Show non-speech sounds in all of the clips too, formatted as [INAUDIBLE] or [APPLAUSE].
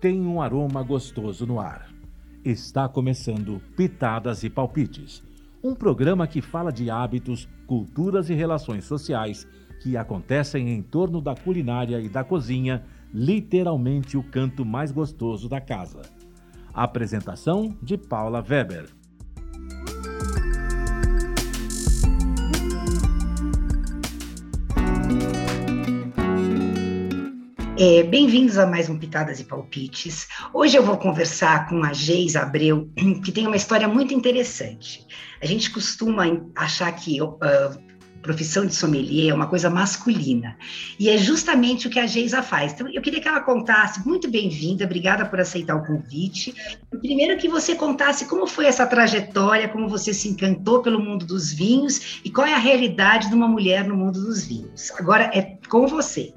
tem um aroma gostoso no ar. Está começando Pitadas e Palpites, um programa que fala de hábitos, culturas e relações sociais que acontecem em torno da culinária e da cozinha, literalmente o canto mais gostoso da casa. Apresentação de Paula Weber. É, Bem-vindos a mais um Pitadas e Palpites. Hoje eu vou conversar com a Geis Abreu, [CLEARS THROAT] que tem uma história muito interessante. A gente costuma achar que uh, profissão de sommelier é uma coisa masculina, e é justamente o que a Geisa faz. Então, eu queria que ela contasse, muito bem-vinda, obrigada por aceitar o convite. Primeiro que você contasse como foi essa trajetória, como você se encantou pelo mundo dos vinhos e qual é a realidade de uma mulher no mundo dos vinhos. Agora é com você.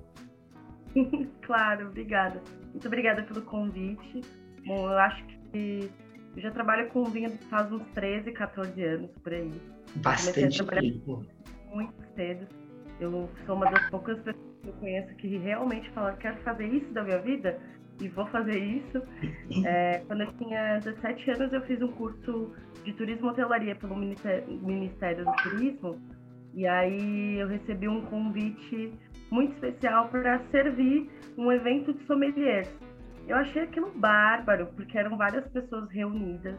[LAUGHS] claro, obrigada. Muito obrigada pelo convite. Bom, eu acho que eu já trabalho com vinho faz uns 13, 14 anos por aí. Bastante tempo. Muito cedo. Eu sou uma das poucas pessoas que eu conheço que realmente falaram quero fazer isso da minha vida e vou fazer isso. [LAUGHS] É, quando eu tinha 17 anos, eu fiz um curso de turismo e hotelaria pelo Ministério do Turismo. E aí eu recebi um convite muito especial para servir um evento de sommeliers. Eu achei aquilo bárbaro, porque eram várias pessoas reunidas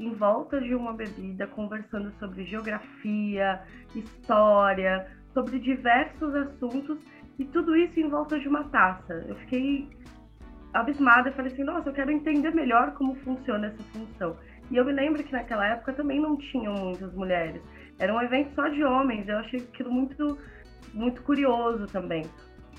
em volta de uma bebida, conversando sobre geografia, história, sobre diversos assuntos, e tudo isso em volta de uma taça. Eu fiquei abismada, falei assim, nossa, eu quero entender melhor como funciona essa função. E eu me lembro que naquela época também não tinham muitas mulheres. Era um evento só de homens, eu achei aquilo muito muito curioso também.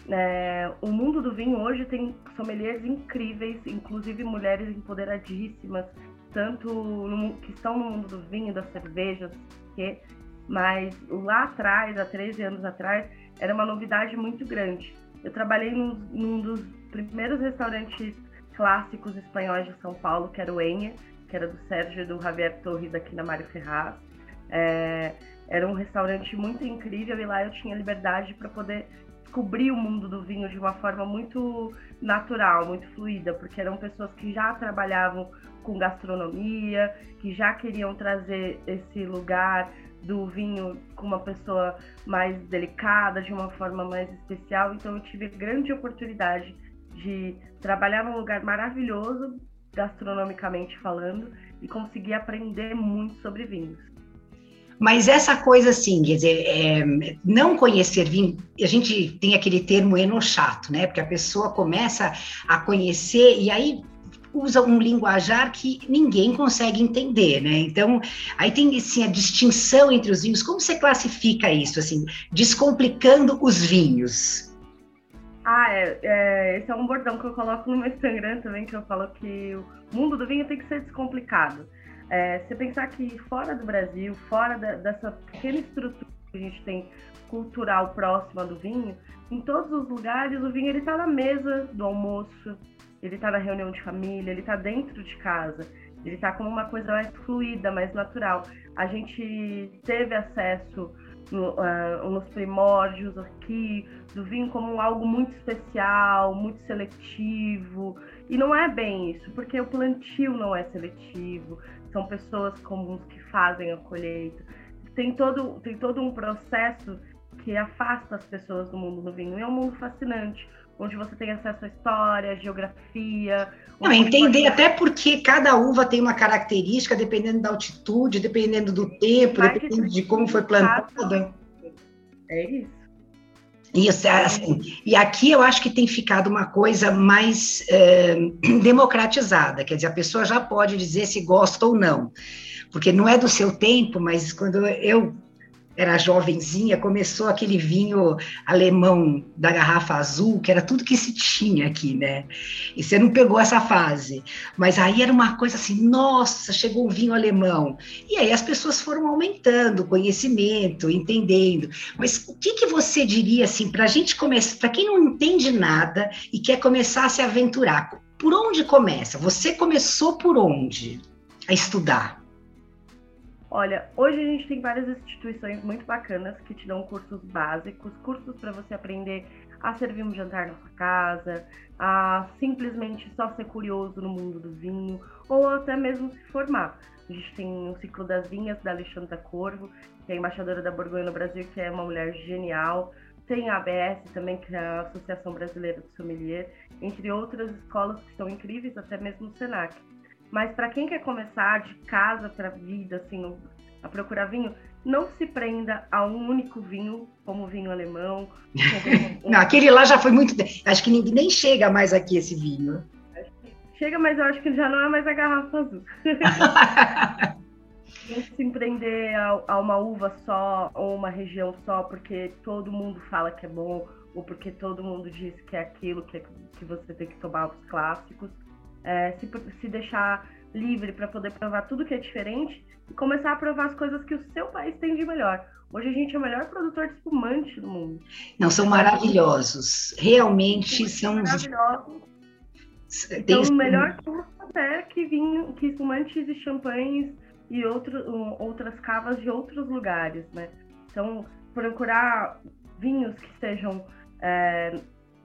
É, o mundo do vinho hoje tem sommeliers incríveis, inclusive mulheres empoderadíssimas, tanto no, que estão no mundo do vinho, das cervejas, que, mas lá atrás, há 13 anos atrás, era uma novidade muito grande. Eu trabalhei num, num dos primeiros restaurantes clássicos espanhóis de São Paulo, que era o Enha, que era do Sérgio e do Javier Torres aqui na Mário Ferraz. É, era um restaurante muito incrível e lá eu tinha liberdade para poder descobrir o mundo do vinho de uma forma muito natural, muito fluida, porque eram pessoas que já trabalhavam com gastronomia, que já queriam trazer esse lugar do vinho com uma pessoa mais delicada, de uma forma mais especial. Então eu tive grande oportunidade de trabalhar num lugar maravilhoso, gastronomicamente falando, e conseguir aprender muito sobre vinhos. Mas essa coisa assim, quer dizer, é, não conhecer vinho, a gente tem aquele termo enochato, né? Porque a pessoa começa a conhecer e aí usa um linguajar que ninguém consegue entender, né? Então, aí tem assim, a distinção entre os vinhos. Como você classifica isso, assim, descomplicando os vinhos? Ah, é, é, esse é um bordão que eu coloco no meu Instagram também, que eu falo que o mundo do vinho tem que ser descomplicado. É, você pensar que fora do Brasil, fora da, dessa pequena estrutura que a gente tem cultural próxima do vinho, em todos os lugares o vinho ele está na mesa do almoço, ele está na reunião de família, ele está dentro de casa, ele está como uma coisa mais fluida, mais natural. A gente teve acesso no, uh, nos primórdios aqui do vinho como algo muito especial, muito seletivo. E não é bem isso, porque o plantio não é seletivo, são pessoas comuns que fazem a colheita. Tem todo, tem todo um processo que afasta as pessoas do mundo do vinho. E é um mundo fascinante, onde você tem acesso à história, geografia. Não, entender pode... até porque cada uva tem uma característica, dependendo da altitude, dependendo do tempo, dependendo de como foi plantada. É isso. Isso, é assim, e aqui eu acho que tem ficado uma coisa mais é, [CLEARS THROAT] democratizada, quer dizer, a pessoa já pode dizer se gosta ou não, porque não é do seu tempo, mas quando eu era jovenzinha, começou aquele vinho alemão da garrafa azul, que era tudo que se tinha aqui, né? E você não pegou essa fase. Mas aí era uma coisa assim, nossa, chegou o vinho alemão. E aí as pessoas foram aumentando o conhecimento, entendendo. Mas o que, que você diria assim, para a gente começar, para quem não entende nada e quer começar a se aventurar, por onde começa? Você começou por onde a estudar? Olha, hoje a gente tem várias instituições muito bacanas que te dão cursos básicos, cursos para você aprender a servir um jantar na sua casa, a simplesmente só ser curioso no mundo do vinho, ou até mesmo se formar. A gente tem o ciclo das vinhas da Alexandra Corvo, que é embaixadora da Borgonha no Brasil, que é uma mulher genial. Tem a ABS também, que é a Associação Brasileira do Sommelier, entre outras escolas que são incríveis, até mesmo o SENAC. Mas para quem quer começar de casa para vida, assim, a procurar vinho, não se prenda a um único vinho, como o vinho alemão. [LAUGHS] não, aquele lá já foi muito. Acho que ninguém nem chega mais aqui esse vinho. Chega, mas eu acho que já não é mais a garrafa azul. [LAUGHS] não se empreender a, a, uma uva só ou uma região só porque todo mundo fala que é bom ou porque todo mundo diz que é aquilo que, é, que você tem que tomar os clássicos é, se, se deixar livre para poder provar tudo que é diferente e começar a provar as coisas que o seu país tem de melhor. Hoje a gente é o melhor produtor de espumante do mundo. Não, são maravilhosos. Realmente são. Maravilhosos. Então, o melhor até que vinho, que espumantes e champanhes e outro, outras cavas de outros lugares, né? Então, procurar vinhos que sejam é,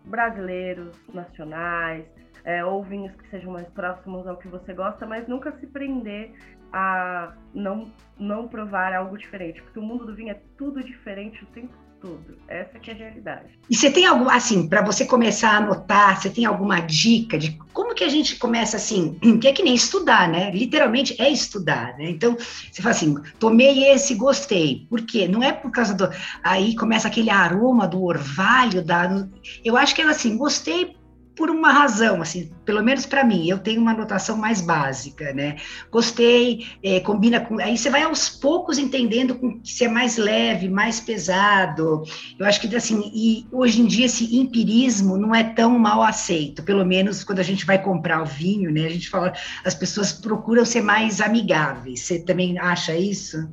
brasileiros, nacionais, é, ou vinhos que sejam mais próximos ao que você gosta, mas nunca se prender a não, não provar algo diferente, porque o mundo do vinho é tudo diferente o tempo todo. Essa que é a realidade. E você tem algum, assim, para você começar a anotar, você tem alguma dica de como que a gente começa assim, [CLEARS THROAT] que é que nem estudar, né? Literalmente é estudar, né? Então, você fala assim, tomei esse, gostei. Por quê? Não é por causa do... Aí começa aquele aroma do orvalho, da... Eu acho que é assim, gostei por uma razão, assim, pelo menos para mim, eu tenho uma anotação mais básica, né? Gostei, é, combina com. Aí você vai aos poucos entendendo com, se é mais leve, mais pesado. Eu acho que, assim, e hoje em dia esse empirismo não é tão mal aceito, pelo menos quando a gente vai comprar o vinho, né? A gente fala, as pessoas procuram ser mais amigáveis. Você também acha isso?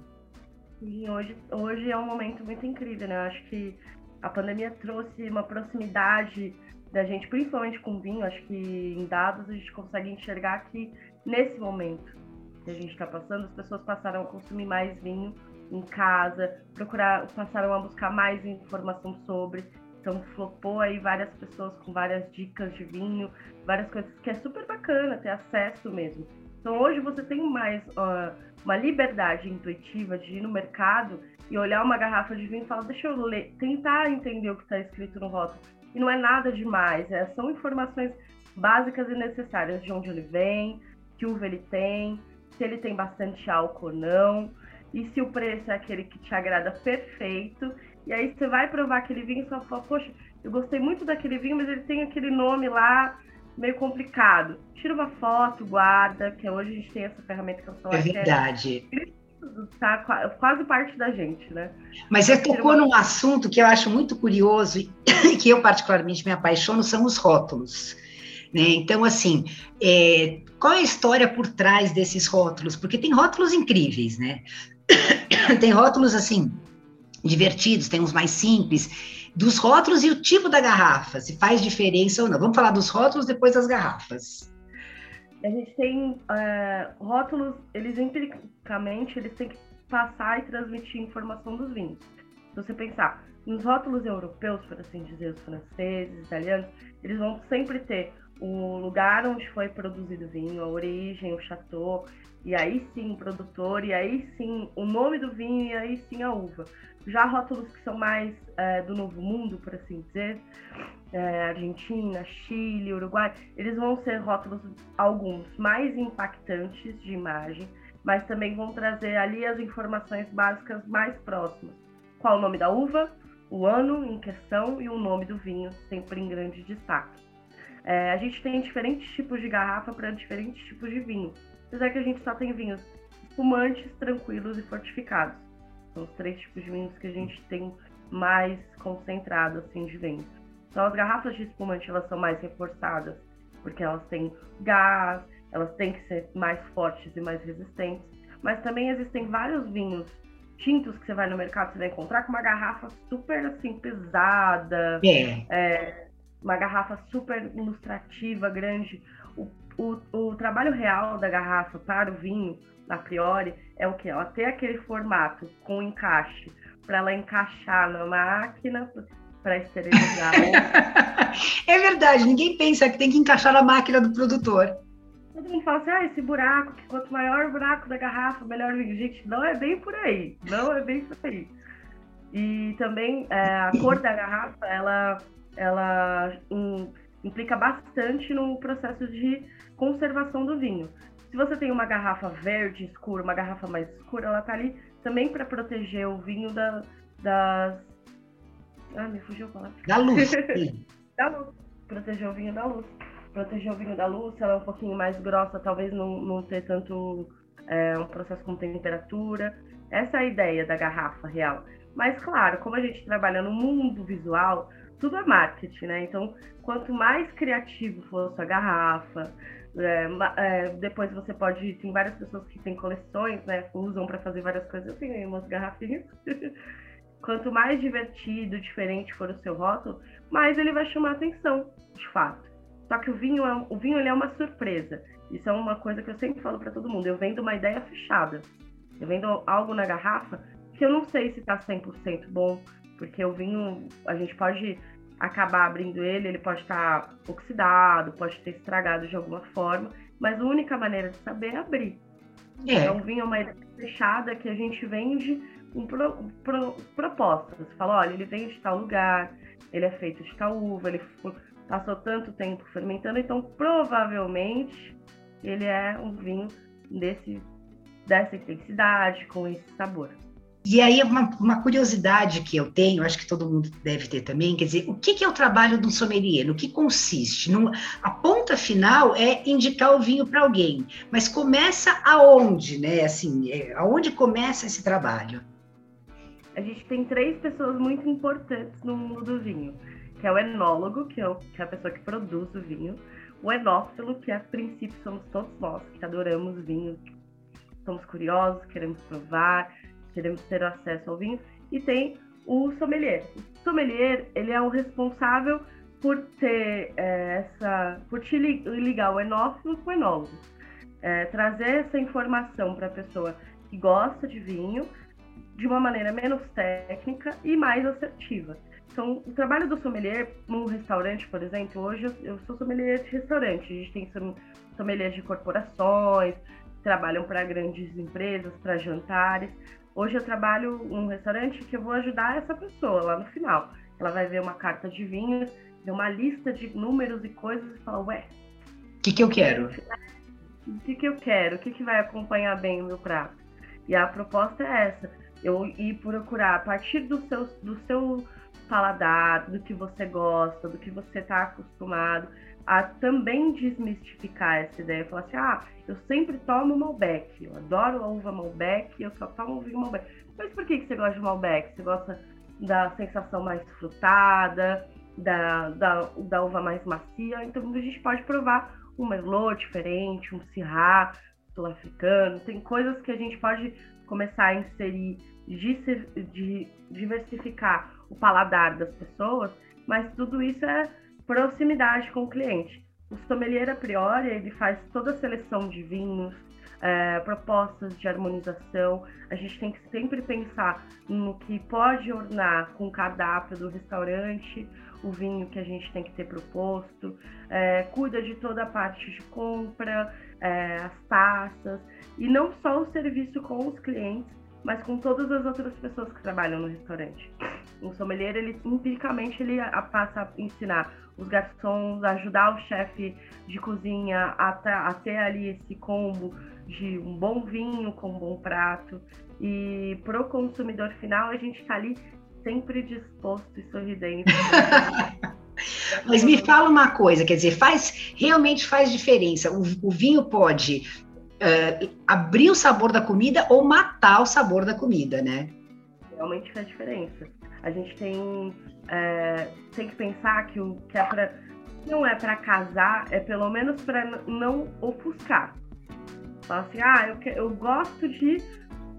Sim, hoje, hoje é um momento muito incrível, né? Eu acho que a pandemia trouxe uma proximidade da gente, principalmente com vinho, acho que em dados a gente consegue enxergar que nesse momento que a gente está passando, as pessoas passaram a consumir mais vinho em casa, procurar, passaram a buscar mais informação sobre. Então flopou aí várias pessoas com várias dicas de vinho, várias coisas que é super bacana ter acesso mesmo. Então hoje você tem mais uh, uma liberdade intuitiva de ir no mercado e olhar uma garrafa de vinho e falar, deixa eu ler, tentar entender o que está escrito no rótulo e não é nada demais, é, são informações básicas e necessárias de onde ele vem, que uva ele tem, se ele tem bastante álcool ou não, e se o preço é aquele que te agrada perfeito. E aí você vai provar aquele vinho e só fala, poxa, eu gostei muito daquele vinho, mas ele tem aquele nome lá meio complicado. Tira uma foto, guarda, que hoje a gente tem essa ferramenta que eu falo. É verdade. É tá quase parte da gente, né? Mas você tocou num assunto que eu acho muito curioso e que eu particularmente me apaixono, são os rótulos. Né? Então, assim, é, qual é a história por trás desses rótulos? Porque tem rótulos incríveis, né? [COUGHS] tem rótulos, assim, divertidos, tem uns mais simples, dos rótulos e o tipo da garrafa, se faz diferença ou não. Vamos falar dos rótulos depois das garrafas a gente tem é, rótulos, eles empiricamente, eles têm que passar e transmitir informação dos vinhos. Se você pensar nos rótulos europeus, por assim dizer, os franceses, italianos, eles vão sempre ter o lugar onde foi produzido o vinho, a origem, o chateau, e aí sim o produtor, e aí sim o nome do vinho, e aí sim a uva. Já rótulos que são mais é, do novo mundo, por assim dizer, é, Argentina, Chile, Uruguai, eles vão ser rótulos, alguns mais impactantes de imagem, mas também vão trazer ali as informações básicas mais próximas. Qual o nome da uva, o ano em questão e o nome do vinho, sempre em grande destaque. É, a gente tem diferentes tipos de garrafa para diferentes tipos de vinho, apesar que a gente só tem vinhos espumantes, tranquilos e fortificados. São os três tipos de vinhos que a gente tem mais concentrado assim de venda. Então, as garrafas de espumante elas são mais reforçadas, porque elas têm gás, elas têm que ser mais fortes e mais resistentes. Mas também existem vários vinhos tintos que você vai no mercado, você vai encontrar com uma garrafa super assim pesada, é. É, uma garrafa super ilustrativa, grande. O, o, trabalho real da garrafa para o vinho a priori, é o que? Ela ter aquele formato com encaixe, para ela encaixar na máquina para esterilizar. [LAUGHS] é verdade, ninguém pensa que tem que encaixar na máquina do produtor. Todo mundo fala assim, ah, esse buraco, que quanto maior o buraco da garrafa, melhor o vinho. Gente, não é bem por aí. Não é bem por aí. E também é, a cor da garrafa, ela, ela um, implica bastante no processo de conservação do vinho. Se você tem uma garrafa verde escura, uma garrafa mais escura, ela tá ali também para proteger o vinho da, das. Ah, me fugiu a palavra. Da luz. [LAUGHS] da luz. Proteger o vinho da luz. Proteger o vinho da luz, ela é um pouquinho mais grossa, talvez não, não ter tanto é, um processo com temperatura. Essa é a ideia da garrafa real. Mas, claro, como a gente trabalha no mundo visual, tudo é marketing, né? Então, quanto mais criativo for a sua garrafa, é, é, depois você pode. Tem várias pessoas que têm coleções, né? Usam para fazer várias coisas. Eu tenho umas garrafinhas. [LAUGHS] Quanto mais divertido, diferente for o seu rótulo, mais ele vai chamar atenção, de fato. Só que o vinho é, o vinho ele é uma surpresa. Isso é uma coisa que eu sempre falo para todo mundo. Eu vendo uma ideia fechada. Eu vendo algo na garrafa que eu não sei se está 100% bom, porque o vinho, a gente pode acabar abrindo ele, ele pode estar tá oxidado, pode ter estragado de alguma forma, mas a única maneira de saber é abrir. É. Então, vinho é uma ideia fechada que a gente vende com pro, pro, propostas. Você fala, olha, ele vem de tal lugar, ele é feito de tal uva, ele passou tanto tempo fermentando, então provavelmente ele é um vinho desse, dessa intensidade, com esse sabor. E aí, uma, uma, curiosidade que eu tenho, acho que todo mundo deve ter também, quer dizer, o que, que é o trabalho do sommelier? No que consiste? No, a ponta final é indicar o vinho para alguém, mas começa aonde, né? Assim, é, aonde começa esse trabalho? A gente tem três pessoas muito importantes no mundo do vinho, que é o enólogo, que é, o, que é a pessoa que produz o vinho, o enófilo, que a princípio somos todos nós, que adoramos vinho, somos curiosos, queremos provar, queremos ter acesso ao vinho, e tem o sommelier. O sommelier, ele é o responsável por ter é, essa, por te ligar o enófilo com o enólogo. É, trazer essa informação para a pessoa que gosta de vinho de uma maneira menos técnica e mais assertiva. Então, o trabalho do sommelier num restaurante, por exemplo, hoje eu, eu sou sommelier de restaurante, a gente tem sommeliers de corporações, trabalham para grandes empresas, para jantares. Hoje eu trabalho num restaurante que eu vou ajudar essa pessoa lá no final. Ela vai ver uma carta de vinhos, ver uma lista de números e coisas e falar, ué. O que, que eu quero? O que, que eu quero? O que, que vai acompanhar bem o meu prato? E a proposta é essa. Eu ir procurar a partir do seu, do seu paladar, do que você gosta, do que você está acostumado, a também desmistificar essa ideia. Falar assim, ah, eu sempre tomo Malbec, eu adoro a uva Malbec, eu só tomo vinho Malbec. Mas por que, que você gosta de Malbec? Você gosta da sensação mais frutada, da, da, da uva mais macia? Então a gente pode provar um Merlot diferente, um Syrah sul-africano. Tem coisas que a gente pode começar a inserir, de, de diversificar o paladar das pessoas, mas tudo isso é proximidade com o cliente. O sommelier a priori ele faz toda a seleção de vinhos, é, propostas de harmonização. A gente tem que sempre pensar no que pode ornar com o cardápio do restaurante, o vinho que a gente tem que ter proposto, é, cuida de toda a parte de compra, é, as taças, e não só o serviço com os clientes, mas com todas as outras pessoas que trabalham no restaurante. O sommelier, ele empiricamente ele passa a ensinar os garçons, ajudar o chefe de cozinha a, a ter ali esse combo de um bom vinho com um bom prato. E para o consumidor final, a gente está ali sempre disposto e sorridente. [LAUGHS] Mas me fala uma coisa, quer dizer, faz realmente faz diferença. O, o vinho pode uh, abrir o sabor da comida ou matar o sabor da comida, né? Realmente faz diferença. A gente tem, é, tem que pensar que o que é para não é para casar, é pelo menos para não ofuscar. Fala assim, ah, eu, eu gosto de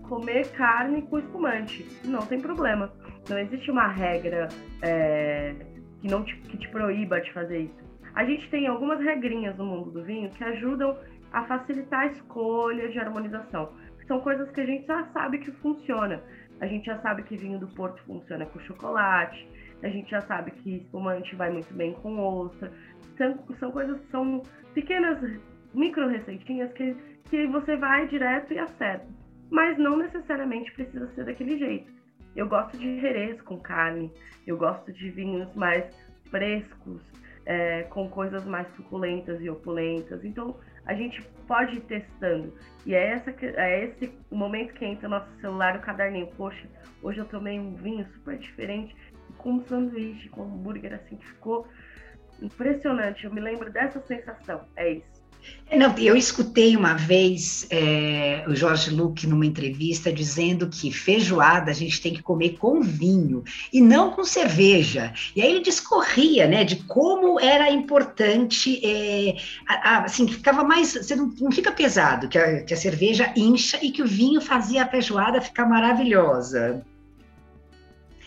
comer carne com espumante. Não tem problema. Não existe uma regra é, que não te, que te proíba de fazer isso. A gente tem algumas regrinhas no mundo do vinho que ajudam a facilitar a escolha de harmonização. São coisas que a gente já sabe que funciona. A gente já sabe que vinho do Porto funciona com chocolate, a gente já sabe que espumante vai muito bem com ostra. São, são coisas são pequenas micro receitinhas que, que você vai direto e acerta. Mas não necessariamente precisa ser daquele jeito. Eu gosto de jerez com carne, eu gosto de vinhos mais frescos, é, com coisas mais suculentas e opulentas. Então, a gente pode ir testando. E é, essa, é esse momento que entra o nosso celular o caderninho. Poxa, hoje eu tomei um vinho super diferente, com um sanduíche, com um hambúrguer assim, que ficou impressionante. Eu me lembro dessa sensação. É isso. É, não, eu escutei uma vez é, o Jorge Luque numa entrevista dizendo que feijoada a gente tem que comer com vinho e não com cerveja. E aí ele discorria, né, de como era importante, é, a, a, assim, ficava mais, você não, não fica pesado, que a, que a cerveja incha e que o vinho fazia a feijoada ficar maravilhosa.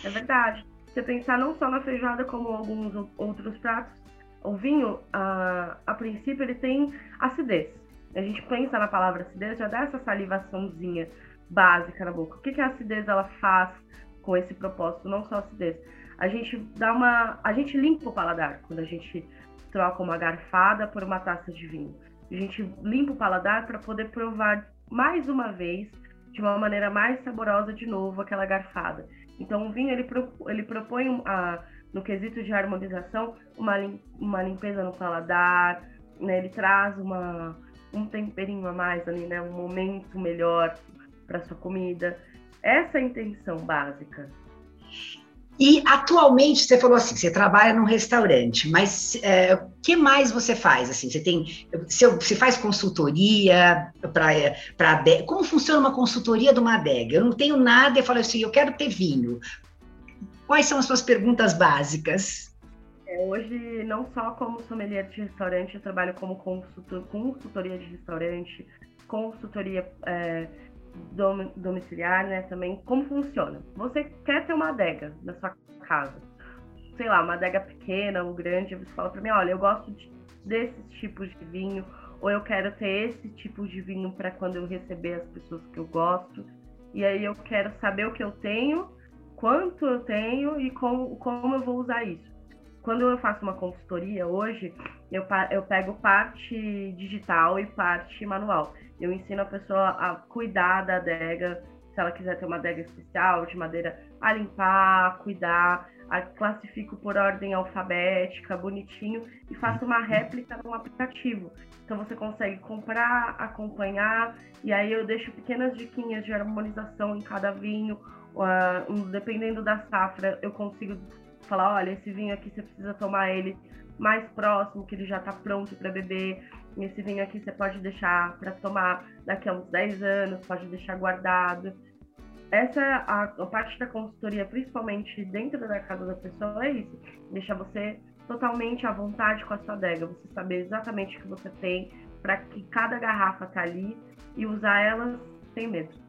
É verdade. Você pensar não só na feijoada como alguns outros pratos, o vinho, a, a princípio, ele tem acidez. A gente pensa na palavra acidez, já dá essa salivaçãozinha básica na boca. O que, que a acidez ela faz com esse propósito? Não só acidez. A gente dá uma. A gente limpa o paladar quando a gente troca uma garfada por uma taça de vinho. A gente limpa o paladar para poder provar mais uma vez, de uma maneira mais saborosa de novo, aquela garfada. Então o vinho ele, pro, ele propõe a no quesito de harmonização, uma, uma limpeza no paladar, né? Ele traz uma, um temperinho a mais ali, né? Um momento melhor para sua comida. Essa é a intenção básica. E atualmente você falou assim, você trabalha num restaurante, mas é, o que mais você faz? Assim, você tem, você, faz consultoria para como funciona uma consultoria de uma adega? Eu não tenho nada, eu falo assim, eu quero ter vinho. Quais são as suas perguntas básicas? É, hoje, não só como sommelier de restaurante, eu trabalho como consultor, consultoria de restaurante, consultoria é, dom, domiciliar, né? Também como funciona. Você quer ter uma adega na sua casa, sei lá, uma adega pequena ou grande, você fala para mim, olha, eu gosto de, desses tipos de vinho, ou eu quero ter esse tipo de vinho para quando eu receber as pessoas que eu gosto. E aí eu quero saber o que eu tenho quanto eu tenho e como, como eu vou usar isso. Quando eu faço uma consultoria hoje, eu, eu pego parte digital e parte manual. Eu ensino a pessoa a cuidar da adega, se ela quiser ter uma adega especial de madeira, a limpar, a cuidar, a classifico por ordem alfabética, bonitinho, e faço uma réplica no aplicativo. Então você consegue comprar, acompanhar, e aí eu deixo pequenas diquinhas de harmonização em cada vinho, uh, dependendo da safra, eu consigo falar, olha, esse vinho aqui você precisa tomar ele mais próximo, que ele já está pronto para beber. Esse vinho aqui você pode deixar para tomar daqui a uns 10 anos, pode deixar guardado. Essa a, a parte da consultoria, principalmente dentro da casa da pessoa, é isso. Deixar você totalmente à vontade com a sua adega, você saber exatamente o que você tem, para que cada garrafa tá ali e usar elas sem medo.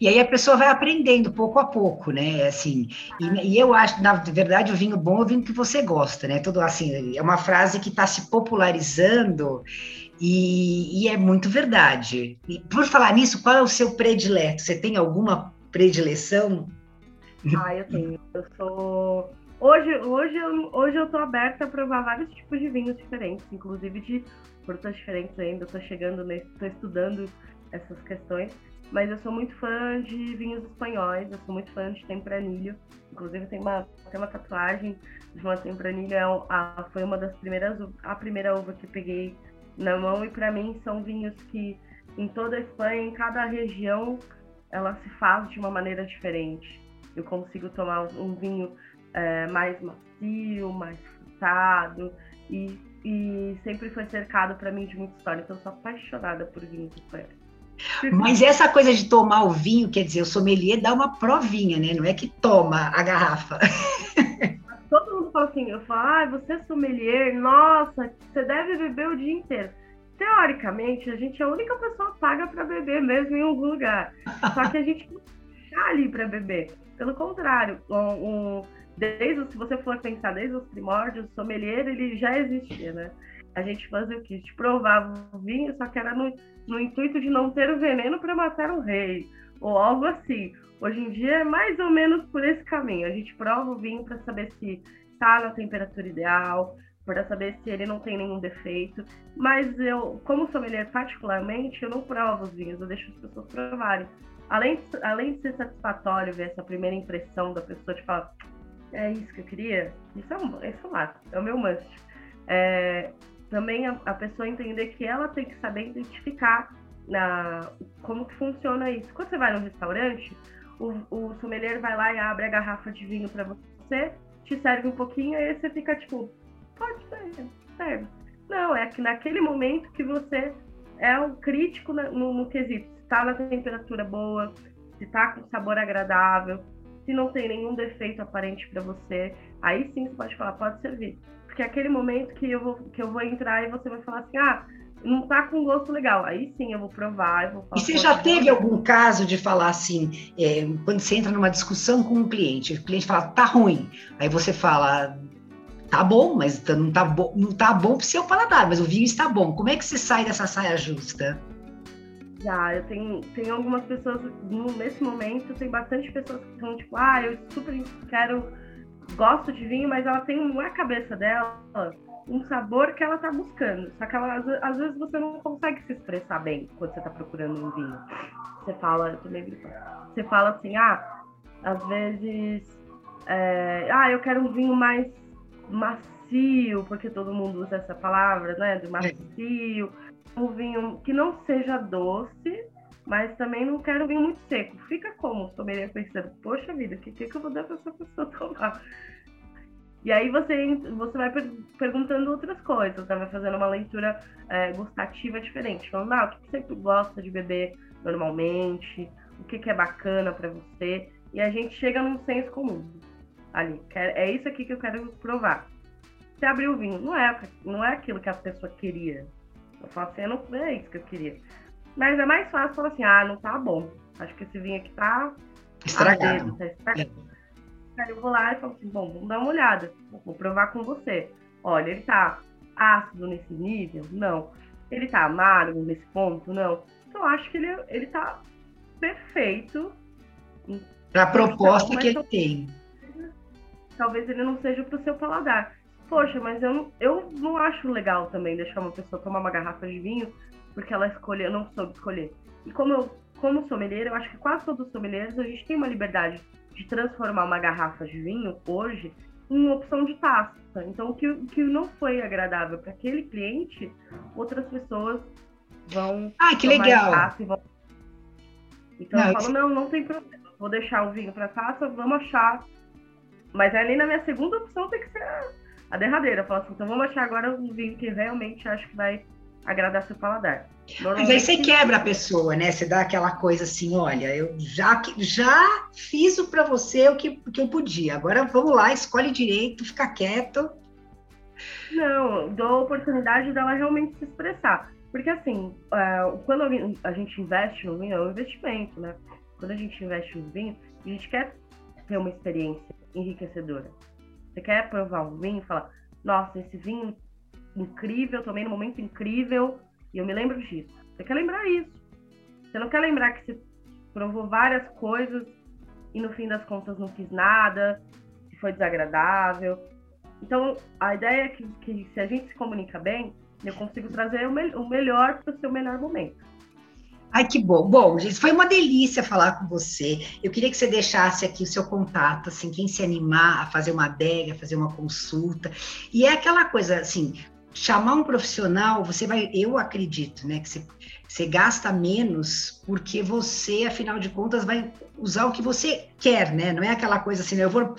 E aí a pessoa vai aprendendo pouco a pouco, né? Assim, e, e, eu acho, na verdade, o vinho bom é o vinho que você gosta, né? Tudo assim, é uma frase que está se popularizando e, e, é muito verdade. E por falar nisso, qual é o seu predileto? Você tem alguma predileção? Ah, eu tenho. Eu sou hoje, hoje, eu, hoje eu tô aberta a provar vários tipos de vinhos diferentes, inclusive de frutas diferentes ainda. Estou chegando, estou estudando essas questões. Mas eu sou muito fã de vinhos espanhóis, eu sou muito fã de tempranilho. Inclusive tem uma, tem uma tatuagem de uma tempranilho, é a, foi uma das primeiras, a primeira uva que peguei na mão e para mim são vinhos que em toda a Espanha, em cada região, ela se faz de uma maneira diferente. Eu consigo tomar um vinho é, mais macio, mais frutado e, e sempre foi cercado para mim de muita história. Então eu sou apaixonada por vinhos espanhóis. Mas essa coisa de tomar o vinho, quer dizer, o sommelier dá uma provinha, né? Não é que toma a garrafa. [LAUGHS] Todo mundo fala assim, eu falo, ah, você é sommelier, nossa, você deve beber o dia inteiro. Teoricamente, a gente é a única pessoa paga para beber mesmo em algum lugar. Só que a gente não está ali para beber. Pelo contrário, um, um, desde, se você for pensar desde os primórdios, o sommelier ele já existia, né? a gente fazia o quê? A gente provava o vinho, só que era no, no intuito de não ter o veneno para matar o rei, ou algo assim. Hoje em dia é mais ou menos por esse caminho. A gente prova o vinho para saber se está na temperatura ideal, para saber se ele não tem nenhum defeito. Mas eu, como sommelier particularmente, eu não provo os vinhos, eu deixo as pessoas provarem. Além, além de ser satisfatório ver essa primeira impressão da pessoa de falar, é isso que eu queria, isso é um, isso é, um ato, é o meu must. É, também a, a, pessoa entender que ela tem que saber identificar na, como que funciona isso. Quando você vai no restaurante, o, o sommelier vai lá e abre a garrafa de vinho para você, te serve um pouquinho, aí você fica tipo, pode ser, serve. Não, é que naquele momento que você é um crítico no, no quesito, se está na temperatura boa, se está com sabor agradável, se não tem nenhum defeito aparente para você, aí sim você pode falar, pode servir. Porque é aquele momento que eu vou, que eu vou entrar e você vai falar assim, ah, não tá com gosto legal. Aí sim eu vou provar, eu vou falar. E você já teve algum caso de falar assim, é, quando você entra numa discussão com um cliente, o cliente fala, tá ruim. Aí você fala, tá bom, mas não tá bom, não tá bom pro seu paladar, mas o vinho está bom. Como é que você sai dessa saia justa? Já, eu tenho, tenho algumas pessoas, nesse momento, tem bastante pessoas que estão tipo, ah, eu super quero, gosto de vinho, mas ela tem na cabeça dela um sabor que ela tá buscando. Só que ela, às vezes você não consegue se expressar bem quando você tá procurando um vinho. Você fala, eu tô meio Você fala assim, ah, às vezes, é, ah, eu quero um vinho mais macio, porque todo mundo usa essa palavra, né, do macio um vinho que não seja doce, mas também não quero vinho muito seco. Fica como? Sommelier pensando, poxa vida, o que, que, que eu vou dar para essa pessoa [LAUGHS] tomar? E aí você, você vai per perguntando outras coisas, né? vai fazendo uma leitura é, gustativa diferente. Falando, ah, o que, que você gosta de beber normalmente? O que, que é bacana para você? E a gente chega num senso comum ali. É isso aqui que eu quero provar. Você abriu o vinho, não é, não é aquilo que a pessoa queria. Eu falo assim, não é isso que eu queria. Mas é mais fácil falar assim, ah, não tá bom. Acho que esse vinho aqui tá estragado. tá estragado. É. Aí eu vou lá e falo assim, bom, vamos dar uma olhada. Vou provar com você. Olha, ele tá ácido nesse nível? Não. Ele tá amargo nesse ponto? Não. Então acho que ele, ele tá perfeito. Para a proposta que ele tem. Talvez ele não seja para o seu paladar poxa, mas eu eu não acho legal também deixar uma pessoa tomar uma garrafa de vinho porque ela escolheu, não soube escolher. E como eu, como sommelier, eu acho que quase todos os sommeliers, a gente tem uma liberdade de transformar uma garrafa de vinho hoje em opção de taça. Então, o que, o que não foi agradável para aquele cliente, outras pessoas vão. Ah, que legal! Vão... Então, não, eu falo, não, não tem problema. Vou deixar o vinho para taça, vamos achar. Mas ali na minha segunda opção tem que ser a derradeira. Fala assim, então vamos achar agora um vinho que realmente acho que vai agradar seu paladar. Mas aí você quebra a pessoa, né? Você dá aquela coisa assim, olha, eu já, já fiz o para você o que, que eu podia. Agora vamos lá, escolhe direito, fica quieto. Não, dou a oportunidade dela realmente se expressar. Porque assim, uh, quando a gente investe no vinho, é um investimento, né? Quando a gente investe no vinho, a gente quer ter uma experiência enriquecedora. Você quer provar um vinho e falar, nossa, esse vinho incrível, tomei num momento incrível e eu me lembro disso. Você quer lembrar isso. Você não quer lembrar que você provou várias coisas e no fim das contas não quis nada, que foi desagradável. Então, a ideia é que, que se a gente se comunica bem, eu consigo trazer o, me o melhor para o seu melhor momento. Ai, que bom. Bom, gente, foi uma delícia falar com você. Eu queria que você deixasse aqui o seu contato, assim, quem se animar a fazer uma adega, fazer uma consulta. E é aquela coisa, assim, chamar um profissional, você vai, eu acredito, né, que você, você gasta menos porque você, afinal de contas, vai usar o que você quer, né? Não é aquela coisa assim, eu vou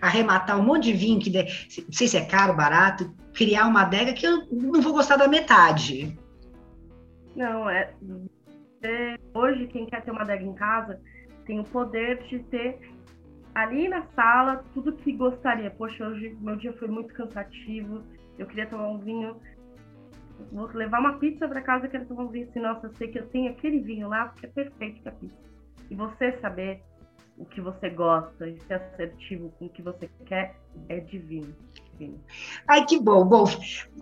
arrematar um monte de vinho que, não sei se é caro, barato, criar uma adega que eu não vou gostar da metade. Não, é hoje, quem quer ter uma adega em casa tem o poder de ter ali na sala tudo que gostaria. Poxa, hoje meu dia foi muito cansativo, eu queria tomar um vinho. Vou levar uma pizza para casa, quero tomar um vinho assim, nossa, eu sei que eu tenho aquele vinho lá porque é perfeito para pizza. E você saber o que você gosta e ser assertivo com o que você quer é divino. Ai, que bom. Bom,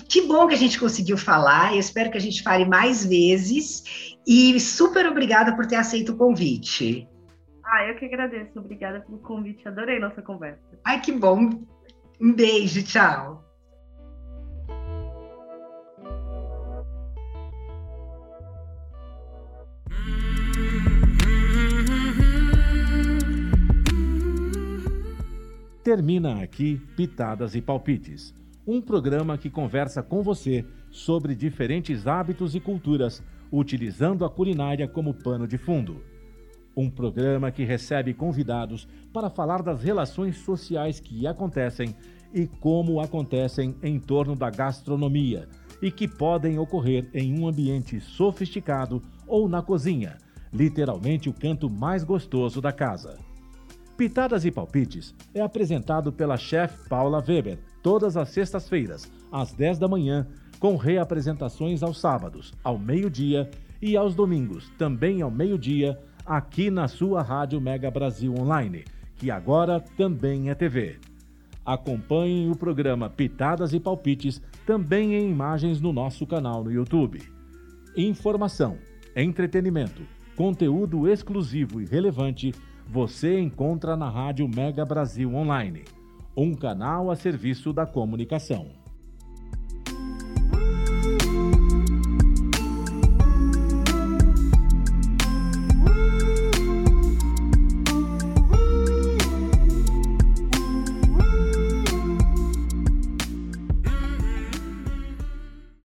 que bom que a gente conseguiu falar. Eu espero que a gente fale mais vezes. E super obrigada por ter aceito o convite. Ah, eu que agradeço. Obrigada pelo convite. Adorei nossa conversa. Ai, que bom. Um beijo. Tchau. Termina aqui Pitadas e Palpites, um programa que conversa com você sobre diferentes hábitos e culturas, utilizando a culinária como pano de fundo. Um programa que recebe convidados para falar das relações sociais que acontecem e como acontecem em torno da gastronomia e que podem ocorrer em um ambiente sofisticado ou na cozinha, literalmente o canto mais gostoso da casa. Pitadas e Palpites é apresentado pela chefe Paula Weber, todas as sextas-feiras, às 10 da manhã, com reapresentações aos sábados, ao meio-dia e aos domingos, também ao meio-dia, aqui na sua Rádio Mega Brasil Online, que agora também é TV. Acompanhem o programa Pitadas e Palpites também em imagens no nosso canal no YouTube. Informação, entretenimento, conteúdo exclusivo e relevante você encontra na Rádio Mega Brasil Online, um canal a serviço da comunicação.